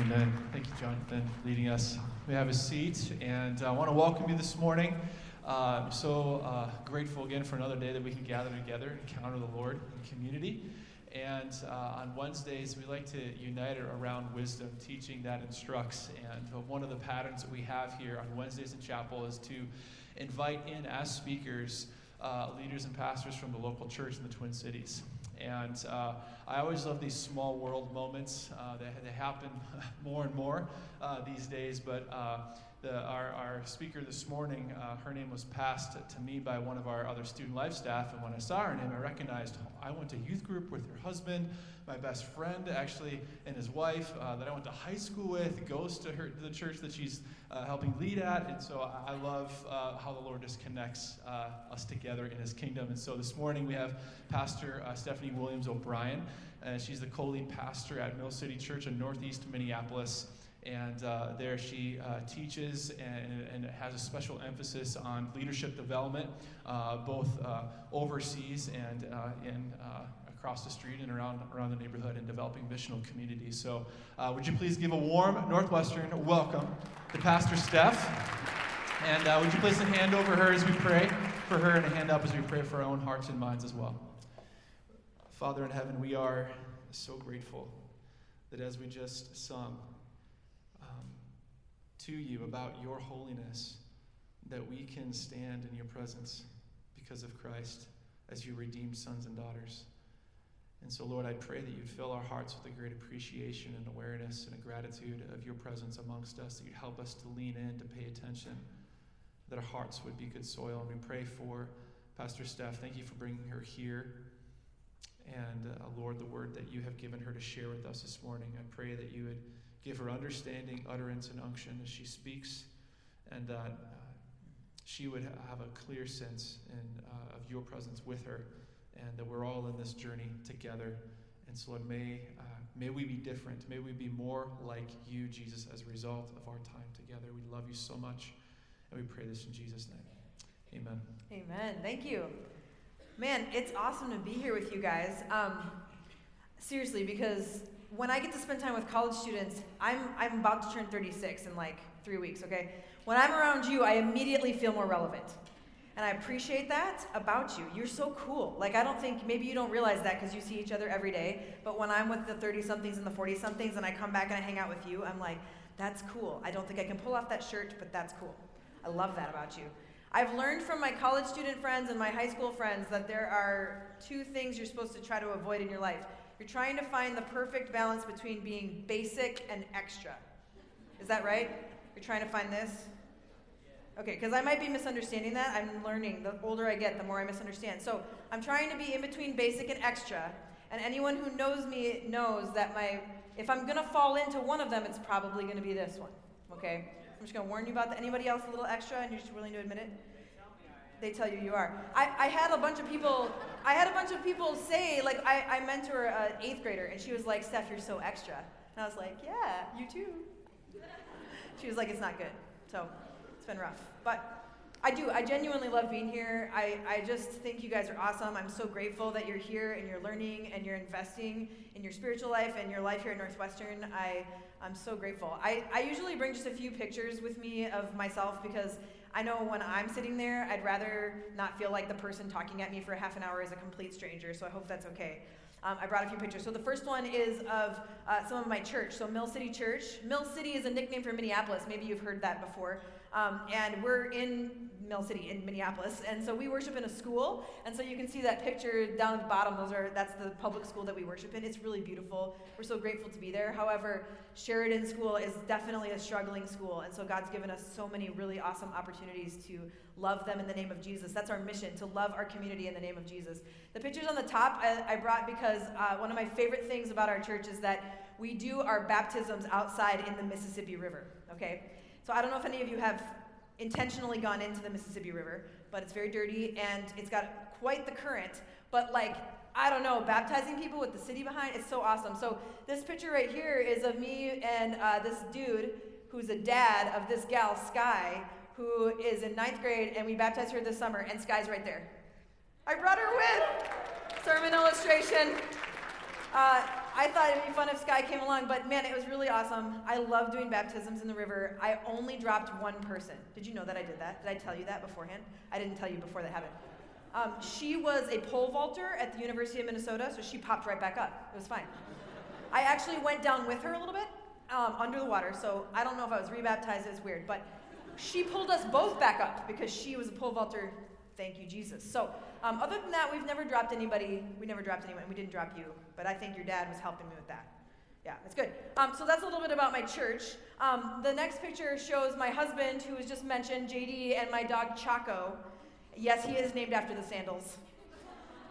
Amen. Thank you, Jonathan, leading us. We have a seat, and I want to welcome you this morning. Uh, I'm so uh, grateful again for another day that we can gather together and encounter the Lord in community. And uh, on Wednesdays, we like to unite around wisdom, teaching that instructs. And one of the patterns that we have here on Wednesdays in chapel is to invite in as speakers uh, leaders and pastors from the local church in the Twin Cities. And uh, I always love these small world moments. Uh, they, they happen more and more uh, these days, but uh, the, our, our speaker this morning, uh, her name was passed to me by one of our other student life staff. And when I saw her name, I recognized I went to youth group with her husband, my best friend, actually, and his wife uh, that I went to high school with, goes to her the church that she's helping lead at. And so I, I love how the Lord just connects us together in his kingdom. And so this morning we have Pastor uh, Stephanie Williams O'Brien. and she's the co lead pastor at Mill City Church in Northeast Minneapolis. And uh, there she uh, teaches and, and, has a special emphasis on leadership development, uh, both uh, overseas and uh, in, uh, across the street and around, around the neighborhood and developing missional communities. So, would you please give a warm Northwestern welcome to Pastor Steph? And would you place a hand over her as we pray for her and a hand up as we pray for our own hearts and minds as well? Father in heaven, we are so grateful that as we just sung, um, to you about your holiness, that we can stand in your presence because of Christ as your redeemed sons and daughters. And so, Lord, I pray that you'd fill our hearts with a great appreciation and awareness and a gratitude of your presence amongst us, that you'd help us to lean in, to pay attention, that our hearts would be good soil. And we pray for Pastor Steph. Thank you for bringing her here. And, uh, Lord, the word that you have given her to share with us this morning, I pray that you would Give her understanding, utterance, and unction as she speaks, and that uh, she would have a clear sense in, uh, of your presence with her, and that we're all in this journey together. And so, Lord, may, uh, may we be different. May we be more like you, Jesus, as a result of our time together. We love you so much, and we pray this in Jesus' name. Amen. Amen. Thank you. Man, it's awesome to be here with you guys. Um, seriously, because when I get to spend time with college students, I'm, I'm about to turn 36 in like three weeks, okay? When I'm around you, I immediately feel more relevant. And I appreciate that about you. You're so cool. Like, I don't think, maybe you don't realize that because you see each other every day, but when I'm with the 30 somethings and the 40 somethings and I come back and I hang out with you, I'm like, that's cool. I don't think I can pull off that shirt, but that's cool. I love that about you. I've learned from my college student friends and my high school friends that there are two things you're supposed to try to avoid in your life you're trying to find the perfect balance between being basic and extra. Is that right? You're trying to find this? Okay, because I might be misunderstanding that. I'm learning. The older I get, the more I misunderstand. So I'm trying to be in between basic and extra. And anyone who knows me knows that my if I'm gonna fall into one of them, it's probably gonna be this one. Okay? I'm just gonna warn you about that. Anybody else a little extra and you're just willing to admit it? They tell you you are. I, I had a bunch of people I had a bunch of people say, like, I, I mentor an uh, eighth grader, and she was like, Steph, you're so extra. And I was like, yeah, you too. She was like, it's not good. So it's been rough. But I do. I genuinely love being here. I, I just think you guys are awesome. I'm so grateful that you're here and you're learning and you're investing in your spiritual life and your life here at Northwestern. I, I'm so grateful. I, I usually bring just a few pictures with me of myself because I know when I'm sitting there, I'd rather not feel like the person talking at me for half an hour is a complete stranger, so I hope that's okay. Um, I brought a few pictures. So the first one is of uh, some of my church. So Mill City Church. Mill City is a nickname for Minneapolis. Maybe you've heard that before. Um, and we're in Mill City in Minneapolis, and so we worship in a school. And so you can see that picture down at the bottom. Those are that's the public school that we worship in. It's really beautiful. We're so grateful to be there. However, Sheridan School is definitely a struggling school, and so God's given us so many really awesome opportunities to love them in the name of Jesus. That's our mission to love our community in the name of Jesus. The pictures on the top I, I brought because uh, one of my favorite things about our church is that we do our baptisms outside in the Mississippi River. Okay, so I don't know if any of you have intentionally gone into the Mississippi River, but it's very dirty and it's got quite the current. But like, I don't know, baptizing people with the city behind, it's so awesome. So this picture right here is of me and uh, this dude who's a dad of this gal, Sky, who is in ninth grade, and we baptized her this summer, and Sky's right there. I brought her with. Sermon illustration. Uh, I thought it'd be fun if Sky came along, but man, it was really awesome. I love doing baptisms in the river. I only dropped one person. Did you know that I did that? Did I tell you that beforehand? I didn't tell you before that happened. Um, she was a pole vaulter at the University of Minnesota, so she popped right back up. It was fine. I actually went down with her a little bit um, under the water, so I don't know if I was rebaptized. It's weird, but she pulled us both back up because she was a pole vaulter. Thank you, Jesus. So um, other than that, we've never dropped anybody. We never dropped anyone. We didn't drop you, but I think your dad was helping me with that. Yeah, that's good. Um, so that's a little bit about my church. Um, the next picture shows my husband, who was just mentioned, JD, and my dog Chaco. Yes, he is named after the sandals.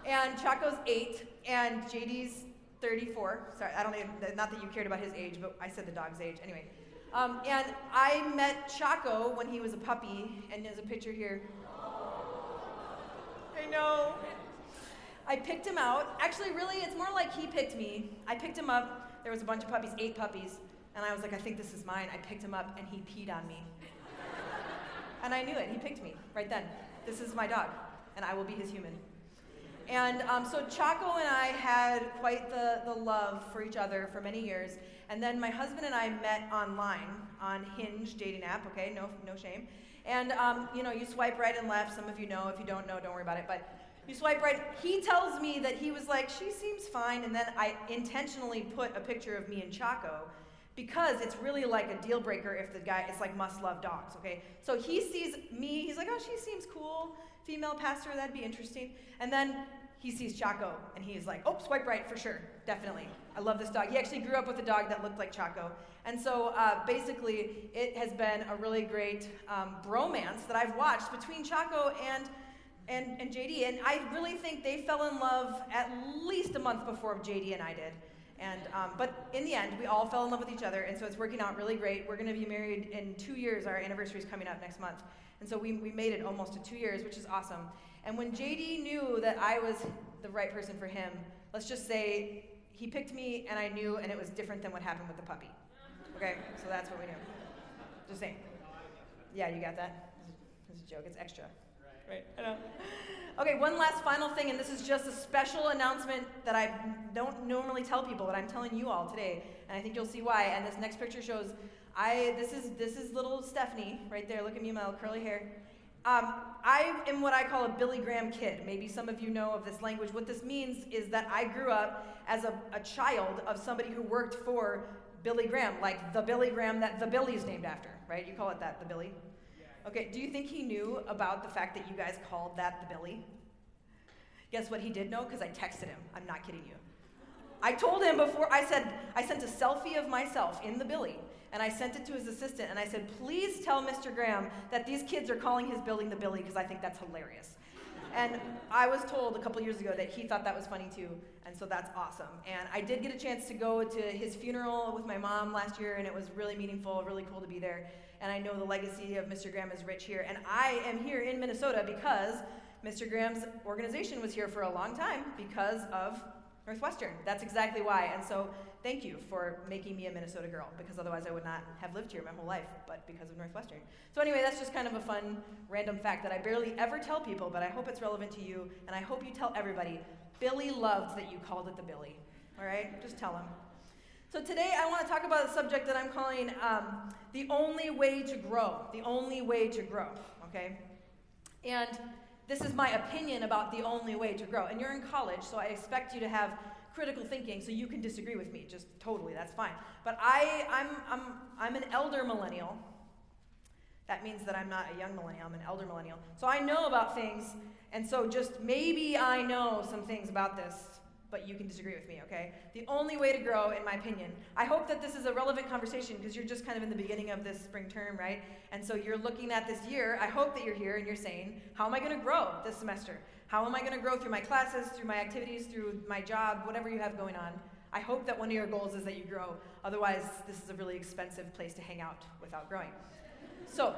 And Chaco's eight, and JD's 34. Sorry, I don't even, not that you cared about his age, but I said the dog's age. Anyway. Um, and I met Chaco when he was a puppy, and there's a picture here. I know. I picked him out. Actually, really, it's more like he picked me. I picked him up. There was a bunch of puppies, eight puppies. And I was like, I think this is mine. I picked him up, and he peed on me. and I knew it. He picked me right then. This is my dog, and I will be his human. And um, so Chaco and I had quite the, the love for each other for many years. And then my husband and I met online on Hinge dating app, okay, no, no shame. And, um, you know, you swipe right and left. Some of you know. If you don't know, don't worry about it. But you swipe right. He tells me that he was like, she seems fine. And then I intentionally put a picture of me and Chaco because it's really like a deal breaker if the guy, it's like must love dogs, okay? So he sees me. He's like, oh, she seems cool. Female pastor, that'd be interesting. And then he sees Chaco and he's like, oh, swipe right for sure, definitely. I love this dog. He actually grew up with a dog that looked like Chaco. And so uh, basically, it has been a really great um, bromance that I've watched between Chaco and, and, and JD. And I really think they fell in love at least a month before JD and I did. And, um, but in the end, we all fell in love with each other, and so it's working out really great. We're going to be married in two years. Our anniversary is coming up next month. And so we, we made it almost to two years, which is awesome. And when JD knew that I was the right person for him, let's just say he picked me and I knew, and it was different than what happened with the puppy. Okay, so that's what we knew. Just saying. Yeah, you got that? It's a joke, it's extra. Right, I know. Okay, one last final thing, and this is just a special announcement that I don't normally tell people, but I'm telling you all today, and I think you'll see why. And this next picture shows I this is this is little Stephanie right there. Look at me, my little curly hair. Um, I am what I call a Billy Graham kid. Maybe some of you know of this language. What this means is that I grew up as a, a child of somebody who worked for Billy Graham, like the Billy Graham that the Billy is named after, right? You call it that, the Billy? Okay, do you think he knew about the fact that you guys called that the Billy? Guess what he did know? Because I texted him. I'm not kidding you. I told him before, I said, I sent a selfie of myself in the Billy and I sent it to his assistant and I said, please tell Mr. Graham that these kids are calling his building the Billy because I think that's hilarious. And I was told a couple years ago that he thought that was funny too, and so that's awesome. And I did get a chance to go to his funeral with my mom last year, and it was really meaningful, really cool to be there. And I know the legacy of Mr. Graham is rich here. And I am here in Minnesota because Mr. Graham's organization was here for a long time because of Northwestern. That's exactly why. And so thank you for making me a Minnesota girl because otherwise I would not have lived here my whole life, but because of Northwestern. So, anyway, that's just kind of a fun random fact that I barely ever tell people, but I hope it's relevant to you, and I hope you tell everybody. Billy loved that you called it the Billy. All right? Just tell him. So, today I want to talk about a subject that I'm calling um, the only way to grow. The only way to grow. Okay? And this is my opinion about the only way to grow. And you're in college, so I expect you to have critical thinking, so you can disagree with me. Just totally, that's fine. But I, I'm, I'm, I'm an elder millennial. That means that I'm not a young millennial, I'm an elder millennial. So I know about things, and so just maybe I know some things about this but you can disagree with me, okay? The only way to grow, in my opinion, I hope that this is a relevant conversation because you're just kind of in the beginning of this spring term, right? And so you're looking at this year. I hope that you're here and you're saying, how am I going to grow this semester? How am I going to grow through my classes, through my activities, through my job, whatever you have going on? I hope that one of your goals is that you grow. Otherwise, this is a really expensive place to hang out without growing. So,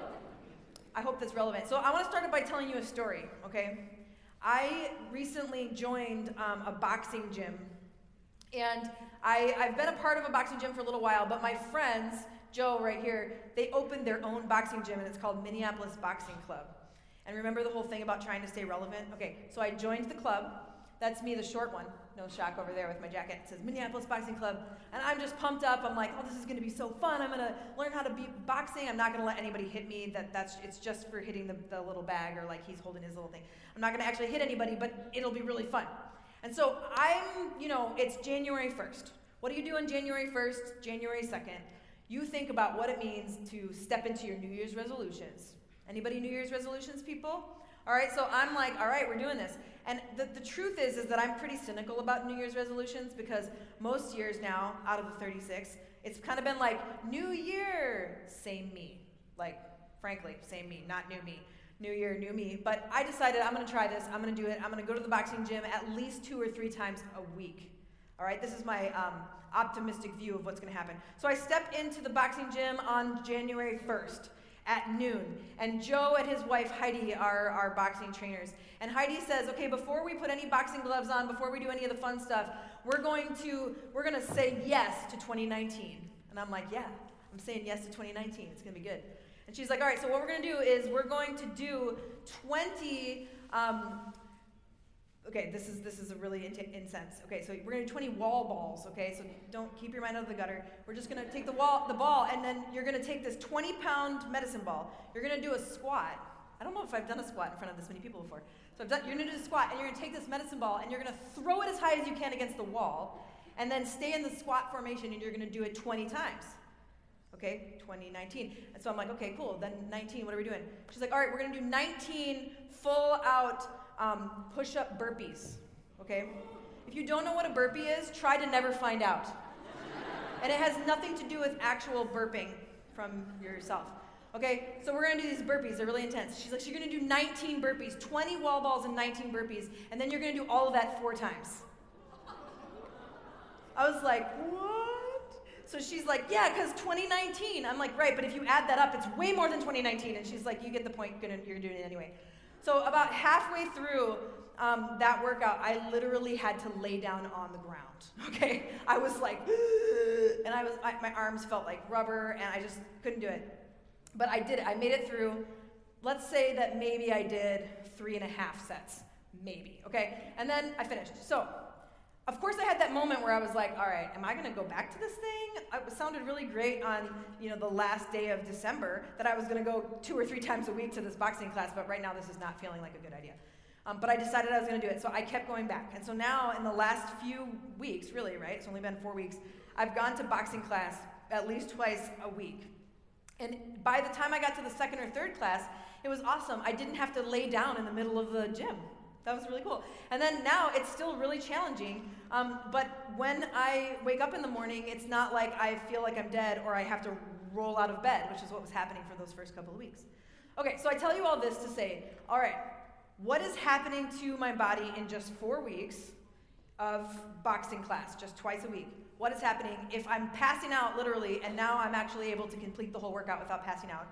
I hope that's relevant. So, I want to start by telling you a story, okay? I recently joined um, a boxing gym. And I, I've been a part of a boxing gym for a little while, but my friends, Joe right here, they opened their own boxing gym, and it's called Minneapolis Boxing Club. And remember the whole thing about trying to stay relevant? Okay, so I joined the club. That's me, the short one. No shock over there with my jacket. It says Minneapolis Boxing Club. And I'm just pumped up. I'm like, oh, this is going to be so fun. I'm going to learn how to be boxing. I'm not going to let anybody hit me. That, that's, it's just for hitting the, the little bag or like he's holding his little thing. I'm not going to actually hit anybody, but it'll be really fun. And so I'm, you know, it's January 1st. What do you do on January 1st, January 2nd? You think about what it means to step into your New Year's resolutions. Anybody New Year's resolutions people? All right, so I'm like, all right, we're doing this. And the, the truth is, is that I'm pretty cynical about New Year's resolutions because most years now, out of the 36, it's kind of been like, New Year, same me. Like, frankly, same me, not new me. New year, new me. But I decided I'm to try this. I'm to do it. I'm to go to the boxing gym at least two or three times a week. All right, this is my um, optimistic view of what's to happen. So I stepped into the boxing gym on January 1st at noon. And Joe and his wife Heidi are our boxing trainers. And Heidi says, "Okay, before we put any boxing gloves on, before we do any of the fun stuff, we're going to we're to say yes to 2019." And I'm like, "Yeah, I'm saying yes to 2019. It's going to be good." And she's like, all right, so what we're going to do is we're going to do 20. Um, okay, this is this is a really incense. Okay, so we're to do 20 wall balls. Okay, so don't keep your mind out of the gutter. We're just to take the wall, the ball, and then you're to take this 20 pound medicine ball. You're to do a squat. I don't know if I've done a squat in front of this many people before. So done, you're to do a squat, and you're to take this medicine ball, and you're to throw it as high as you can against the wall, and then stay in the squat formation, and you're to do it 20 times okay, 2019. And so I'm like, okay, cool. Then 19, what are we doing? She's like, all right, we're to do 19 full out um, push up burpees, okay? If you don't know what a burpee is, try to never find out. and it has nothing to do with actual burping from yourself. Okay, so we're gonna do these burpees. They're really intense. She's like, so you're gonna do 19 burpees, 20 wall balls and 19 burpees, and then you're gonna do all of that four times. I was like, what? So she's like, yeah, because 2019. I'm like, right, but if you add that up, it's way more than 2019. And she's like, you get the point, you're doing it anyway. So about halfway through um, that workout, I literally had to lay down on the ground. Okay, I was like, and I was, I, my arms felt like rubber, and I just couldn't do it. But I did it. I made it through. Let's say that maybe I did three and a half sets, maybe. Okay, and then I finished. So of course, I had that moment where I was like, all right, am I going to go back to this thing? It sounded really great on, you know, the last day of December that I was going to go two or three times a week to this boxing class, but right now this is not feeling like a good idea. Um, but I decided I was going to do it, so I kept going back. And so now, in the last few weeks, really, right? It's only been four weeks, I've gone to boxing class at least twice a week. And by the time I got to the second or third class, it was awesome. I didn't have to lay down in the middle of the gym. That was really cool. And then now it's still really challenging. Um, but when I wake up in the morning, it's not like I feel like I'm dead or I have to roll out of bed, which is what was happening for those first couple of weeks. Okay, so I tell you all this to say, all right, what is happening to my body in just four weeks of boxing class, just twice a week? What is happening if I'm passing out literally and now I'm actually able to complete the whole workout without passing out?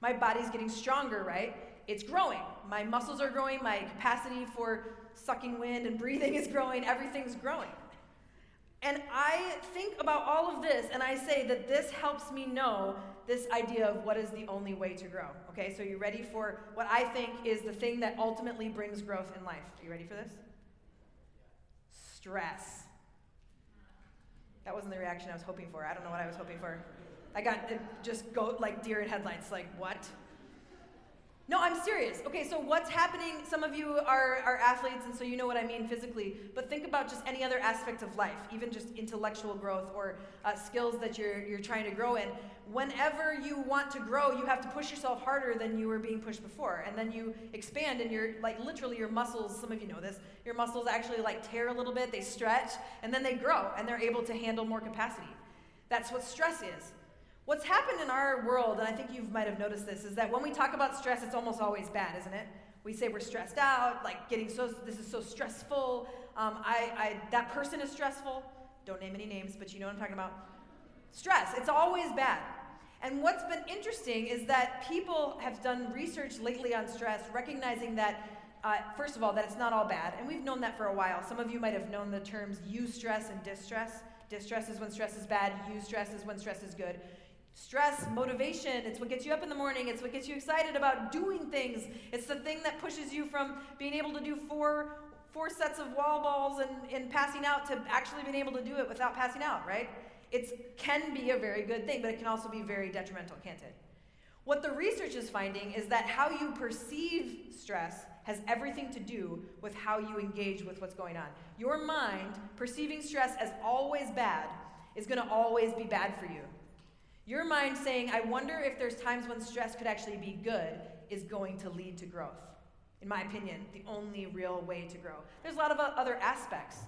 My body's getting stronger, right? It's growing. My muscles are growing, my capacity for sucking wind and breathing is growing, everything's growing. And I think about all of this and I say that this helps me know this idea of what is the only way to grow. Okay, so you ready for what I think is the thing that ultimately brings growth in life? Are you ready for this? Stress. That wasn't the reaction I was hoping for. I don't know what I was hoping for. I got just go like deer in headlights, like, what? No, I'm serious. Okay, so what's happening? Some of you are, are athletes, and so you know what I mean physically, but think about just any other aspect of life, even just intellectual growth or uh, skills that you're, you're trying to grow in. Whenever you want to grow, you have to push yourself harder than you were being pushed before. And then you expand, and you're like literally your muscles, some of you know this, your muscles actually like tear a little bit, they stretch, and then they grow, and they're able to handle more capacity. That's what stress is. What's happened in our world, and I think you might have noticed this, is that when we talk about stress, it's almost always bad, isn't it? We say we're stressed out, like getting so, this is so stressful. Um, I, I, that person is stressful. Don't name any names, but you know what I'm talking about. Stress, it's always bad. And what's been interesting is that people have done research lately on stress, recognizing that, uh, first of all, that it's not all bad. And we've known that for a while. Some of you might have known the terms eustress and distress. Distress is when stress is bad, eustress is when stress is good. Stress, motivation, it's what gets you up in the morning. It's what gets you excited about doing things. It's the thing that pushes you from being able to do four four sets of wall balls and, and passing out to actually being able to do it without passing out, right? It can be a very good thing, but it can also be very detrimental, can't it? What the research is finding is that how you perceive stress has everything to do with how you engage with what's going on. Your mind perceiving stress as always bad is going to always be bad for you. Your mind saying, I wonder if there's times when stress could actually be good, is going to lead to growth. In my opinion, the only real way to grow. There's a lot of other aspects,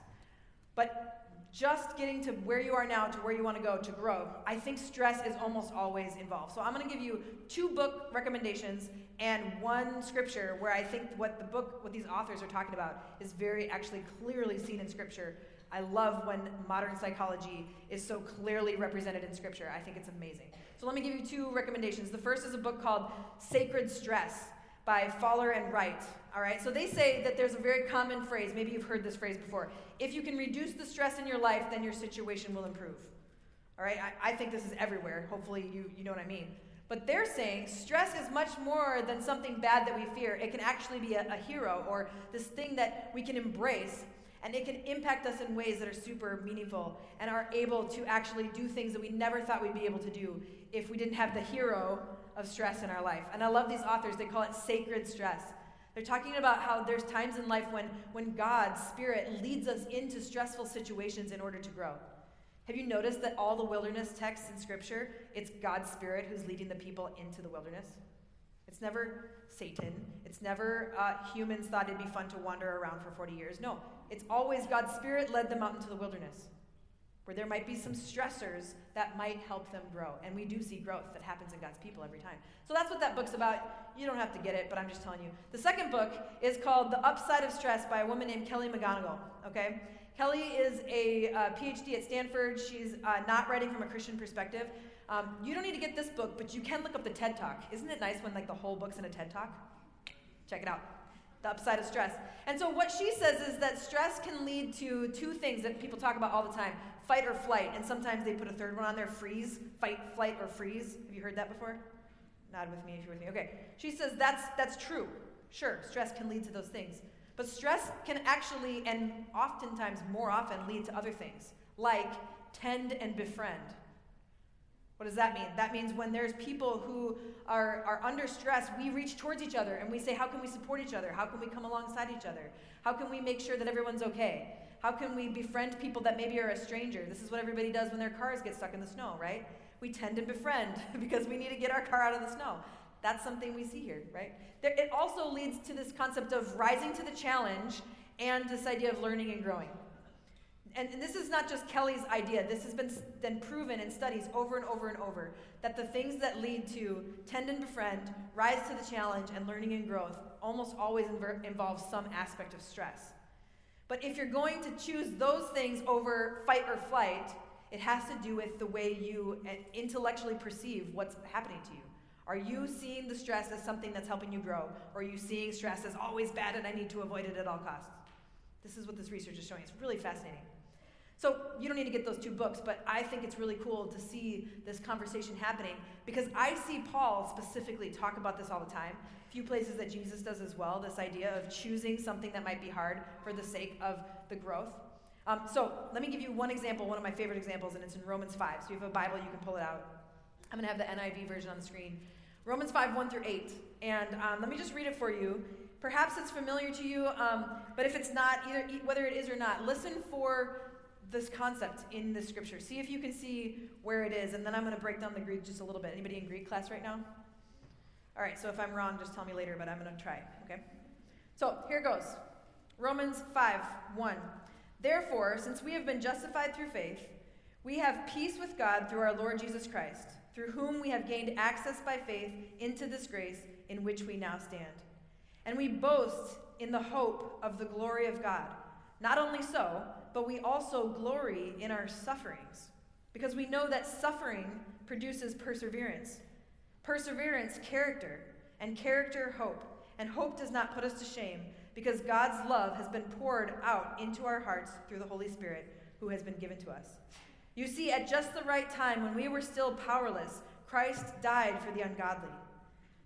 but just getting to where you are now to where you want to go to grow, I think stress is almost always involved. So I'm going to give you two book recommendations and one scripture where I think what the book, what these authors are talking about, is very actually clearly seen in scripture. I love when modern psychology is so clearly represented in scripture. I think it's amazing. So let me give you two recommendations. The first is a book called Sacred Stress by Faller and Wright. All right, so they say that there's a very common phrase, maybe you've heard this phrase before. If you can reduce the stress in your life, then your situation will improve. All right, I, I think this is everywhere. Hopefully, you, you know what I mean. But they're saying stress is much more than something bad that we fear. It can actually be a, a hero or this thing that we can embrace and it can impact us in ways that are super meaningful and are able to actually do things that we never thought we'd be able to do if we didn't have the hero of stress in our life. And I love these authors, they call it sacred stress. They're talking about how there's times in life when, when God's Spirit leads us into stressful situations in order to grow. Have you noticed that all the wilderness texts in Scripture, it's God's Spirit who's leading the people into the wilderness? It's never Satan. It's never uh, humans thought it'd be fun to wander around for 40 years. No, it's always God's Spirit led them out into the wilderness where there might be some stressors that might help them grow. And we do see growth that happens in God's people every time. So that's what that book's about. You don't have to get it, but I'm just telling you. The second book is called The Upside of Stress by a woman named Kelly McGonigal. Okay? Kelly is a uh, PhD at Stanford. She's uh, not writing from a Christian perspective. Um, you don't need to get this book, but you can look up the TED Talk. Isn't it nice when like the whole book's in a TED Talk? Check it out the upside of stress. And so, what she says is that stress can lead to two things that people talk about all the time fight or flight. And sometimes they put a third one on there freeze, fight, flight, or freeze. Have you heard that before? Nod with me if you're with me. Okay. She says that's, that's true. Sure, stress can lead to those things. But stress can actually, and oftentimes more often, lead to other things, like tend and befriend. What does that mean? That means when there's people who are, are under stress, we reach towards each other and we say, How can we support each other? How can we come alongside each other? How can we make sure that everyone's okay? How can we befriend people that maybe are a stranger? This is what everybody does when their cars get stuck in the snow, right? We tend to befriend because we need to get our car out of the snow. That's something we see here, right? There, it also leads to this concept of rising to the challenge and this idea of learning and growing and, and, this is not just Kelly's idea, this has been, been proven in studies over and over and over that the things that lead to tend and befriend, rise to the challenge, and learning and growth almost always inver- involve some aspect of stress. But if you're going to choose those things over fight or flight, it has to do with the way you uh, intellectually perceive what's happening to you. Are you seeing the stress as something that's helping you grow? Or are you seeing stress as always bad and I need to avoid it at all costs? This is what this research is showing. It's really fascinating. So you don't need to get those two books, but I think it's really cool to see this conversation happening because I see Paul specifically talk about this all the time. A few places that Jesus does as well, this idea of choosing something that might be hard for the sake of the growth. Um, so let me give you one example, one of my favorite examples, and it's in Romans 5. So you have a Bible, you can pull it out. I'm going to have the NIV version on the screen. Romans 5, 1 through 8. And um, let me just read it for you. Perhaps it's familiar to you, um, but if it's not, either whether it is or not, listen for this concept in the scripture. See if you can see where it is, and then I'm going to break down the Greek just a little bit. Anybody in Greek class right now? All right, so if I'm wrong, just tell me later, but I'm going to try, okay? So here goes Romans 5 1. Therefore, since we have been justified through faith, we have peace with God through our Lord Jesus Christ, through whom we have gained access by faith into this grace in which we now stand. And we boast in the hope of the glory of God. Not only so, but we also glory in our sufferings, because we know that suffering produces perseverance. Perseverance, character, and character, hope. And hope does not put us to shame, because God's love has been poured out into our hearts through the Holy Spirit who has been given to us. You see, at just the right time, when we were still powerless, Christ died for the ungodly.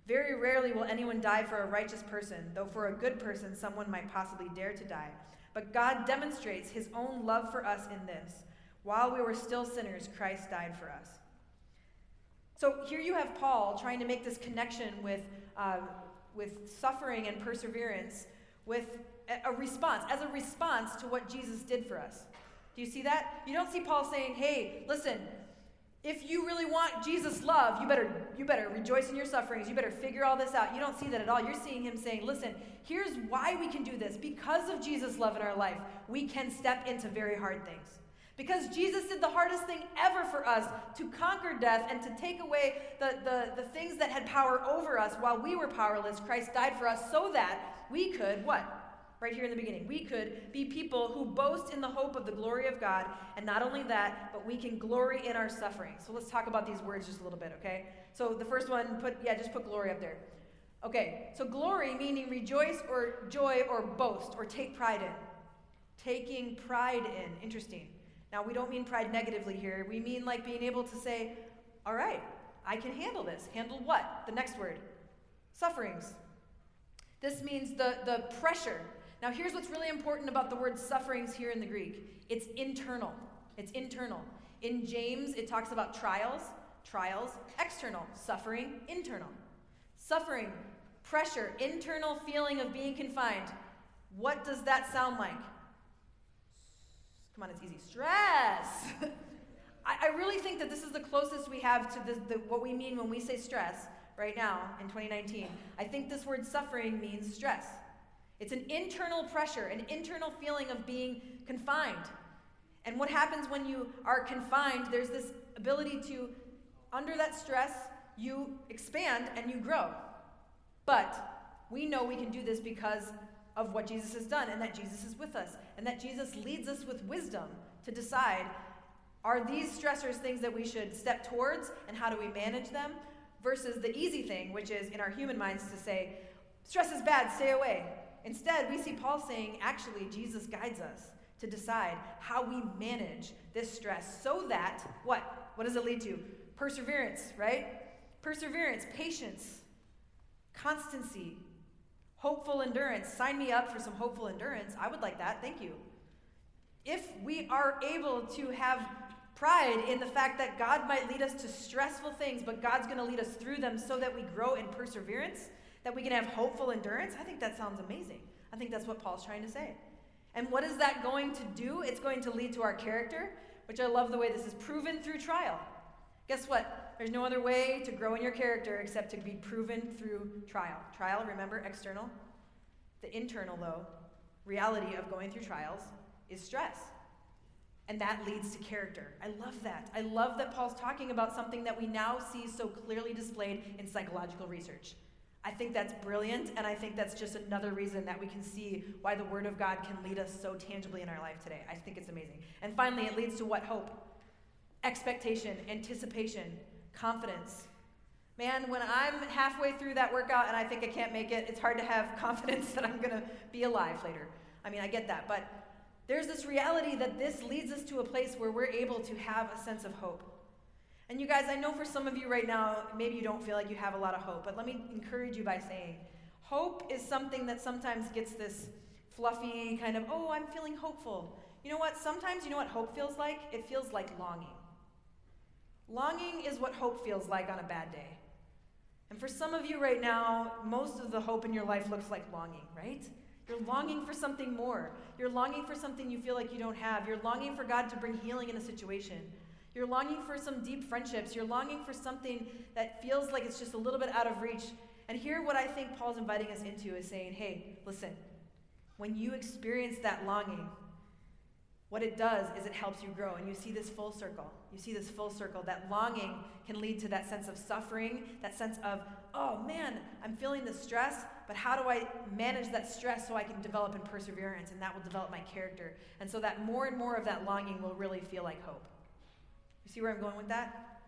Very rarely will anyone die for a righteous person, though for a good person someone might possibly dare to die. But God demonstrates his own love for us in this. While we were still sinners, Christ died for us. So here you have Paul trying to make this connection with, uh, with suffering and perseverance with a response, as a response to what Jesus did for us. Do you see that? You don't see Paul saying, hey, listen, if you really want Jesus' love, you better, you better rejoice in your sufferings. You better figure all this out. You don't see that at all. You're seeing him saying, listen, here's why we can do this. Because of Jesus' love in our life, we can step into very hard things. Because Jesus did the hardest thing ever for us to conquer death and to take away the, the, the things that had power over us while we were powerless. Christ died for us so that we could, what? Right here in the beginning. We could be people who boast in the hope of the glory of God. And not only that, but we can glory in our suffering. So let's talk about these words just a little bit, okay? So the first one, put, yeah, just put glory up there. Okay, so glory meaning rejoice or joy or boast or take pride in. Taking pride in. Interesting. Now, we don't mean pride negatively here. We mean like being able to say, all right, I can handle this. Handle what? The next word sufferings. This means the, the pressure. Now, here's what's really important about the word sufferings here in the Greek it's internal. It's internal. In James, it talks about trials, trials, external, suffering, internal. Suffering, pressure, internal feeling of being confined. What does that sound like? Come on, it's easy. Stress. I, really think that this is the closest we have to the, the, what we mean when we say stress right now in 2019. I think this word suffering means stress. It's an internal pressure, an internal feeling of being confined. And what happens when you are confined, there's this ability to, under that stress, you expand and you grow. But we know we can do this because of what Jesus has done and that Jesus is with us and that Jesus leads us with wisdom to decide are these stressors things that we should step towards and how do we manage them versus the easy thing, which is in our human minds to say, stress is bad, stay away. Instead, we see Paul saying, actually, Jesus guides us to decide how we manage this stress so that, what? What does it lead to? Perseverance, right? Perseverance, patience, constancy, Hopeful endurance. Sign me up for some hopeful endurance. I would like that. Thank you. If we are able to have pride in the fact that God might lead us to stressful things, but God's going to lead us through them so that we grow in perseverance, that we can have hopeful endurance, I think that sounds amazing. I think that's what Paul's trying to say. And what is that going to do? It's going to lead to our character, which I love the way this is proven through trial. Guess what? There's no other way to grow in your character except to be proven through trial. Trial, remember, external. The internal, though, reality of going through trials is stress. And that leads to character. I love that. I love that Paul's talking about something that we now see so clearly displayed in psychological research. I think that's brilliant, and I think that's just another reason that we can see why the Word of God can lead us so tangibly in our life today. I think it's amazing. And finally, it leads to what? Hope expectation, anticipation, confidence. Man, when I'm halfway through that workout and I think I can't make it, it's hard to have confidence that I'm going to be alive later. I mean, I get that. But there's this reality that this leads us to a place where we're able to have a sense of hope. And you guys, I know for some of you right now, maybe you don't feel like you have a lot of hope, but let me encourage you by saying hope is something that sometimes gets this fluffy kind of, oh, I'm feeling hopeful. You know what? Sometimes, you know what hope feels like? It feels like longing. Longing is what hope feels like on a bad day. And for some of you right now, most of the hope in your life looks like longing, right? You're longing for something more. You're longing for something you feel like you don't have. You're longing for God to bring healing in a situation. You're longing for some deep friendships. You're longing for something that feels like it's just a little bit out of reach. And here, what I think Paul's inviting us into is saying, hey, listen, when you experience that longing, what it does is it helps you grow. And you see this full circle. You see this full circle. That longing can lead to that sense of suffering, that sense of, oh man, I'm feeling the stress, but how do I manage that stress so I can develop in perseverance? And that will develop my character. And so that more and more of that longing will really feel like hope. You see where I'm going with that?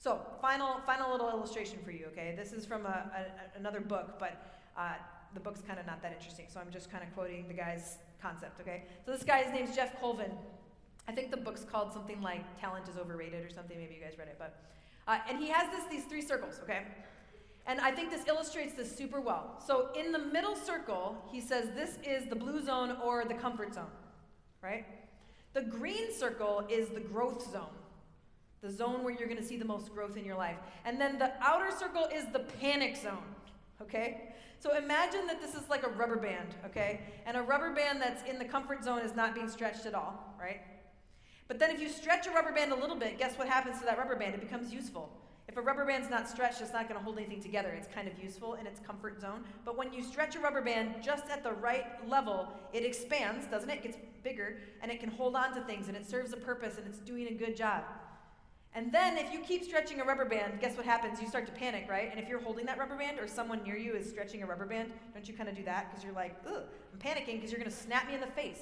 So, final, final little illustration for you, okay? This is from a, a, another book, but uh, the book's kind of not that interesting, so I'm just kind of quoting the guy's concept, okay? So this guy's name's Geoff Colvin. I think the book's called something like Talent is Overrated or something. Maybe you guys read it, but uh, and he has this these three circles, okay? And I think this illustrates this super well. So in the middle circle, he says this is the blue zone or the comfort zone, right? The green circle is the growth zone, the zone where you're going to see the most growth in your life. And then the outer circle is the panic zone, okay? So imagine that this is like a rubber band, okay? And a rubber band that's in the comfort zone is not being stretched at all, right? But then if you stretch a rubber band a little bit, guess what happens to that rubber band? It becomes useful. If a rubber band's not stretched, it's not going to hold anything together. It's kind of useful in its comfort zone. But when you stretch a rubber band just at the right level, it expands, doesn't it? It gets bigger and it can hold on to things and it serves a purpose and it's doing a good job. And then if you keep stretching a rubber band, guess what happens? You start to panic, right? And if you're holding that rubber band or someone near you is stretching a rubber band, don't you kind of do that? Because you're like, ugh, I'm panicking because you're going to snap me in the face.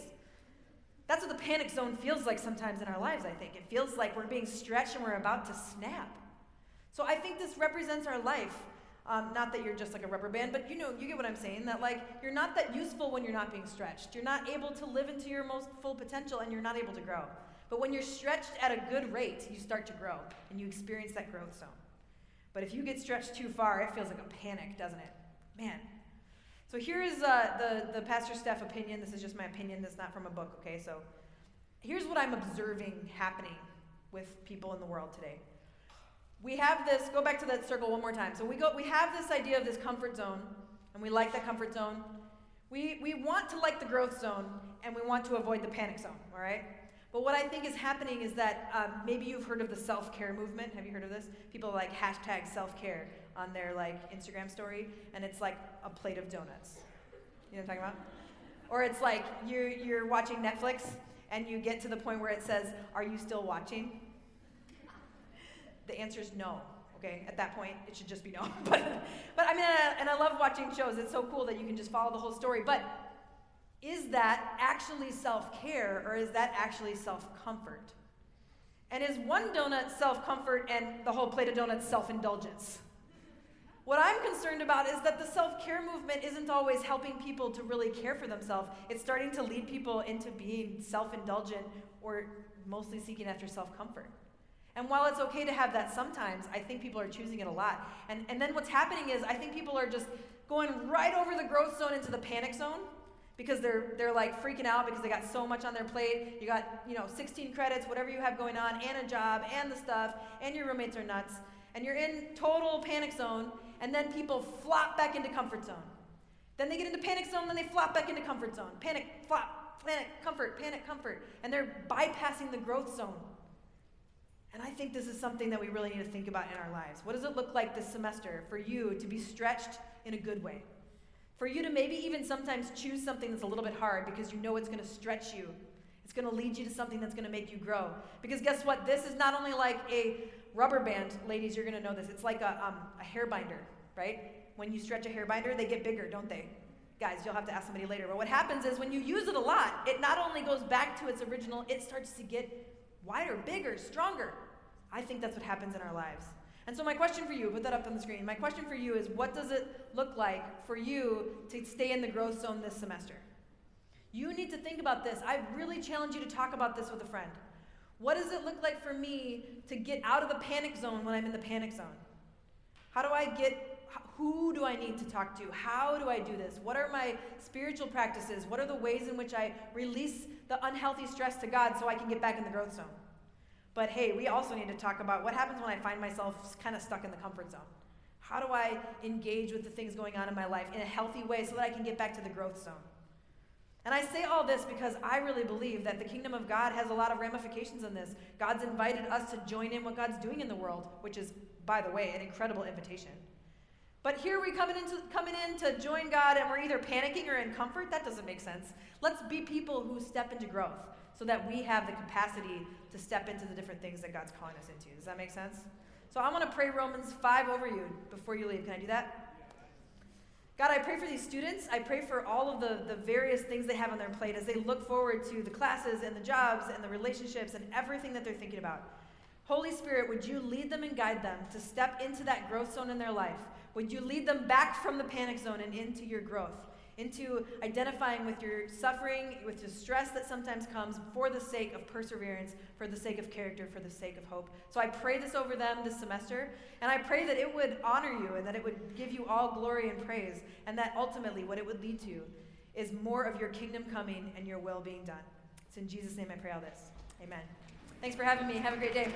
That's what the panic zone feels like sometimes in our lives, I think. It feels like we're being stretched and we're about to snap. So I think this represents our life. Um, not that you're just like a rubber band, but you know, you get what I'm saying. That like you're not that useful when you're not being stretched. You're not able to live into your most full potential, and you're not able to grow. But when you're stretched at a good rate, you start to grow, and you experience that growth zone. But if you get stretched too far, it feels like a panic, doesn't it? Man. So here is uh, the the Pastor Steph opinion. This is just my opinion. This not from a book. Okay, so here's what I'm observing happening with people in the world today we have this go back to that circle one more time so we go we have this idea of this comfort zone and we like that comfort zone we we want to like the growth zone and we want to avoid the panic zone all right but what i think is happening is that um, maybe you've heard of the self-care movement have you heard of this people like hashtag self-care on their like instagram story and it's like a plate of donuts you know what i'm talking about or it's like you're, you're watching netflix and you get to the point where it says are you still watching the answer is no. Okay, at that point, it should just be no. but, but I mean, and I love watching shows. It's so cool that you can just follow the whole story. But is that actually self care or is that actually self comfort? And is one donut self comfort and the whole plate of donuts self indulgence? What I'm concerned about is that the self care movement isn't always helping people to really care for themselves. It's starting to lead people into being self indulgent or mostly seeking after self comfort. And while it's okay to have that sometimes, I think people are choosing it a lot. And, and then what's happening is I think people are just going right over the growth zone into the panic zone because they're, they're like freaking out because they got so much on their plate. You got, you know, 16 credits, whatever you have going on, and a job, and the stuff, and your roommates are nuts. And you're in total panic zone, and then people flop back into comfort zone. Then they get into panic zone, then they flop back into comfort zone. Panic, flop, panic, comfort, panic, comfort. And they're bypassing the growth zone. And I think this is something that we really need to think about in our lives. What does it look like this semester for you to be stretched in a good way? For you to maybe even sometimes choose something that's a little bit hard because you know it's going to stretch you. It's going to lead you to something that's going to make you grow. Because guess what? This is not only like a rubber band, ladies, you're going to know this. It's like a, um, a hair binder, right? When you stretch a hair binder, they get bigger, don't they? Guys, you'll have to ask somebody later. But what happens is when you use it a lot, it not only goes back to its original, it starts to get wider, bigger, stronger. I think that's what happens in our lives. And so, my question for you, put that up on the screen. My question for you is what does it look like for you to stay in the growth zone this semester? You need to think about this. I really challenge you to talk about this with a friend. What does it look like for me to get out of the panic zone when I'm in the panic zone? How do I get, who do I need to talk to? How do I do this? What are my spiritual practices? What are the ways in which I release the unhealthy stress to God so I can get back in the growth zone? But hey, we also need to talk about what happens when I find myself kind of stuck in the comfort zone. How do I engage with the things going on in my life in a healthy way so that I can get back to the growth zone? And I say all this because I really believe that the kingdom of God has a lot of ramifications in this. God's invited us to join in what God's doing in the world, which is, by the way, an incredible invitation. But here we coming into coming in to join God and we're either panicking or in comfort. That doesn't make sense. Let's be people who step into growth so that we have the capacity to step into the different things that God's calling us into. Does that make sense? So I want to pray Romans 5 over you before you leave. Can I do that? God, I pray for these students. I pray for all of the, the various things they have on their plate as they look forward to the classes and the jobs and the relationships and everything that they're thinking about. Holy Spirit, would you lead them and guide them to step into that growth zone in their life? Would you lead them back from the panic zone and into your growth? Into identifying with your suffering, with the stress that sometimes comes for the sake of perseverance, for the sake of character, for the sake of hope. So I pray this over them this semester, and I pray that it would honor you and that it would give you all glory and praise, and that ultimately what it would lead to is more of your kingdom coming and your will being done. It's in Jesus' name I pray all this. Amen. Thanks for having me. Have a great day.